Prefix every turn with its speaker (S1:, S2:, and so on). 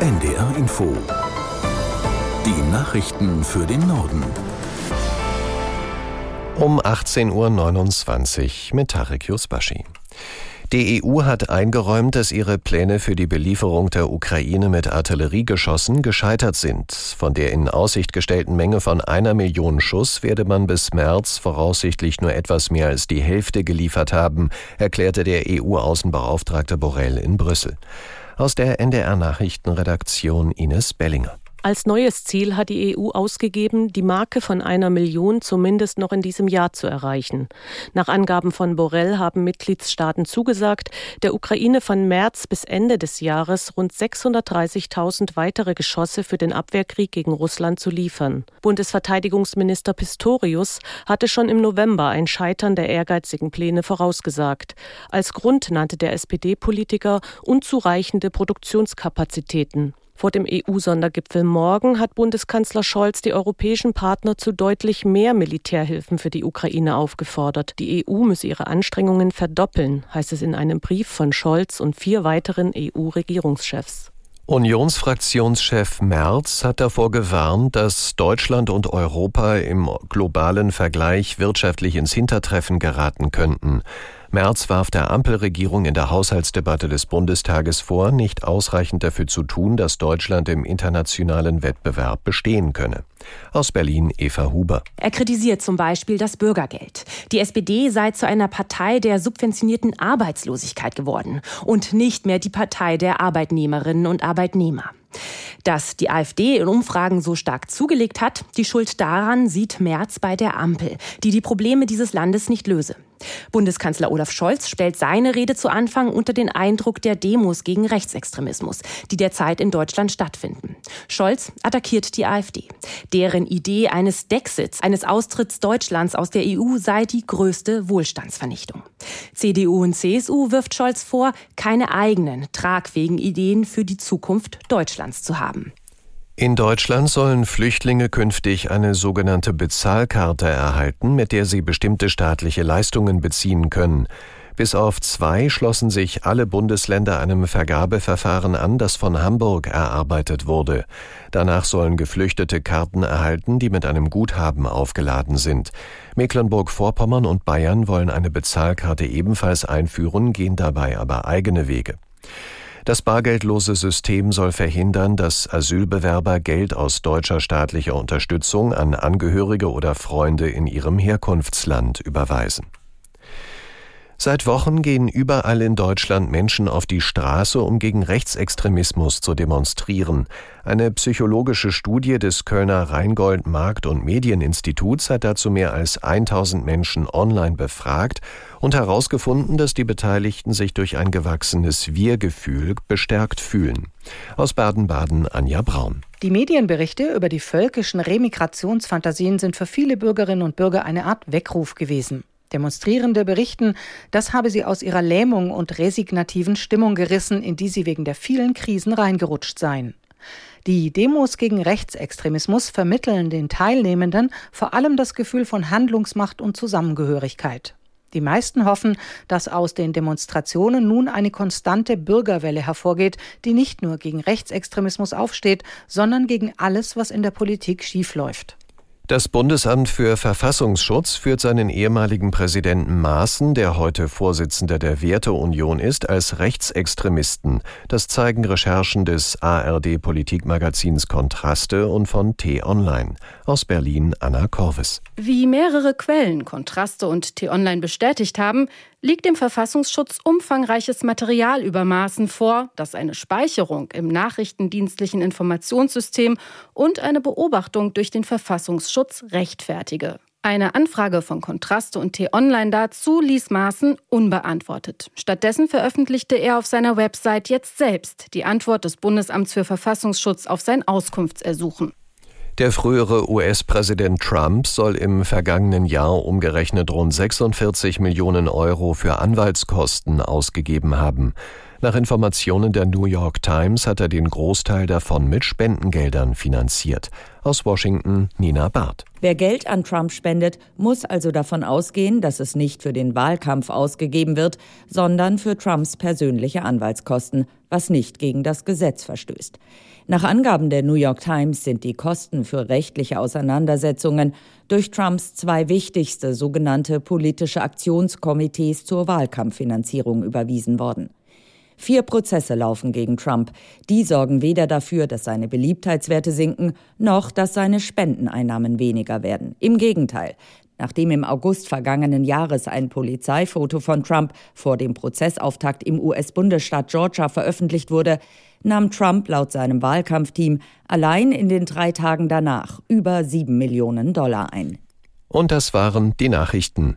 S1: NDR Info. Die Nachrichten für den Norden.
S2: Um 18.29 Uhr mit Tarek Yusbashi. Die EU hat eingeräumt, dass ihre Pläne für die Belieferung der Ukraine mit Artilleriegeschossen gescheitert sind. Von der in Aussicht gestellten Menge von einer Million Schuss werde man bis März voraussichtlich nur etwas mehr als die Hälfte geliefert haben, erklärte der EU-Außenbeauftragte Borrell in Brüssel. Aus der NDR Nachrichtenredaktion Ines Bellinger.
S3: Als neues Ziel hat die EU ausgegeben, die Marke von einer Million zumindest noch in diesem Jahr zu erreichen. Nach Angaben von Borrell haben Mitgliedstaaten zugesagt, der Ukraine von März bis Ende des Jahres rund 630.000 weitere Geschosse für den Abwehrkrieg gegen Russland zu liefern. Bundesverteidigungsminister Pistorius hatte schon im November ein Scheitern der ehrgeizigen Pläne vorausgesagt. Als Grund nannte der SPD-Politiker unzureichende Produktionskapazitäten. Vor dem EU-Sondergipfel morgen hat Bundeskanzler Scholz die europäischen Partner zu deutlich mehr Militärhilfen für die Ukraine aufgefordert. Die EU müsse ihre Anstrengungen verdoppeln, heißt es in einem Brief von Scholz und vier weiteren EU-Regierungschefs.
S2: Unionsfraktionschef Merz hat davor gewarnt, dass Deutschland und Europa im globalen Vergleich wirtschaftlich ins Hintertreffen geraten könnten. Merz warf der Ampelregierung in der Haushaltsdebatte des Bundestages vor, nicht ausreichend dafür zu tun, dass Deutschland im internationalen Wettbewerb bestehen könne. Aus Berlin Eva Huber.
S4: Er kritisiert zum Beispiel das Bürgergeld. Die SPD sei zu einer Partei der subventionierten Arbeitslosigkeit geworden und nicht mehr die Partei der Arbeitnehmerinnen und Arbeitnehmer. Dass die AfD in Umfragen so stark zugelegt hat, die Schuld daran sieht Merz bei der Ampel, die die Probleme dieses Landes nicht löse. Bundeskanzler Olaf Scholz stellt seine Rede zu Anfang unter den Eindruck der Demos gegen Rechtsextremismus, die derzeit in Deutschland stattfinden. Scholz attackiert die AfD. Deren Idee eines Dexits, eines Austritts Deutschlands aus der EU sei die größte Wohlstandsvernichtung. CDU und CSU wirft Scholz vor, keine eigenen, tragfähigen Ideen für die Zukunft Deutschlands zu haben.
S2: In Deutschland sollen Flüchtlinge künftig eine sogenannte Bezahlkarte erhalten, mit der sie bestimmte staatliche Leistungen beziehen können. Bis auf zwei schlossen sich alle Bundesländer einem Vergabeverfahren an, das von Hamburg erarbeitet wurde. Danach sollen Geflüchtete Karten erhalten, die mit einem Guthaben aufgeladen sind. Mecklenburg-Vorpommern und Bayern wollen eine Bezahlkarte ebenfalls einführen, gehen dabei aber eigene Wege. Das bargeldlose System soll verhindern, dass Asylbewerber Geld aus deutscher staatlicher Unterstützung an Angehörige oder Freunde in ihrem Herkunftsland überweisen. Seit Wochen gehen überall in Deutschland Menschen auf die Straße, um gegen Rechtsextremismus zu demonstrieren. Eine psychologische Studie des Kölner Rheingold Markt- und Medieninstituts hat dazu mehr als 1000 Menschen online befragt und herausgefunden, dass die Beteiligten sich durch ein gewachsenes Wir-Gefühl bestärkt fühlen. Aus Baden-Baden Anja Braun.
S5: Die Medienberichte über die völkischen Remigrationsfantasien sind für viele Bürgerinnen und Bürger eine Art Weckruf gewesen. Demonstrierende berichten, das habe sie aus ihrer Lähmung und resignativen Stimmung gerissen, in die sie wegen der vielen Krisen reingerutscht seien. Die Demos gegen Rechtsextremismus vermitteln den Teilnehmenden vor allem das Gefühl von Handlungsmacht und Zusammengehörigkeit. Die meisten hoffen, dass aus den Demonstrationen nun eine konstante Bürgerwelle hervorgeht, die nicht nur gegen Rechtsextremismus aufsteht, sondern gegen alles, was in der Politik schiefläuft.
S2: Das Bundesamt für Verfassungsschutz führt seinen ehemaligen Präsidenten Maaßen, der heute Vorsitzender der Werteunion ist, als Rechtsextremisten. Das zeigen Recherchen des ARD Politikmagazins Kontraste und von T-Online. Aus Berlin Anna Korvis.
S6: Wie mehrere Quellen Kontraste und T-Online bestätigt haben, liegt dem Verfassungsschutz umfangreiches Material über Maßen vor, das eine Speicherung im nachrichtendienstlichen Informationssystem und eine Beobachtung durch den Verfassungsschutz rechtfertige. Eine Anfrage von Kontraste und T-Online dazu ließ Maaßen unbeantwortet. Stattdessen veröffentlichte er auf seiner Website jetzt selbst die Antwort des Bundesamts für Verfassungsschutz auf sein Auskunftsersuchen.
S2: Der frühere US-Präsident Trump soll im vergangenen Jahr umgerechnet rund 46 Millionen Euro für Anwaltskosten ausgegeben haben. Nach Informationen der New York Times hat er den Großteil davon mit Spendengeldern finanziert. Aus Washington Nina Barth.
S7: Wer Geld an Trump spendet, muss also davon ausgehen, dass es nicht für den Wahlkampf ausgegeben wird, sondern für Trumps persönliche Anwaltskosten, was nicht gegen das Gesetz verstößt. Nach Angaben der New York Times sind die Kosten für rechtliche Auseinandersetzungen durch Trumps zwei wichtigste sogenannte politische Aktionskomitees zur Wahlkampffinanzierung überwiesen worden. Vier Prozesse laufen gegen Trump. Die sorgen weder dafür, dass seine Beliebtheitswerte sinken, noch dass seine Spendeneinnahmen weniger werden. Im Gegenteil. Nachdem im August vergangenen Jahres ein Polizeifoto von Trump vor dem Prozessauftakt im US-Bundesstaat Georgia veröffentlicht wurde, nahm Trump laut seinem Wahlkampfteam allein in den drei Tagen danach über sieben Millionen Dollar ein.
S2: Und das waren die Nachrichten.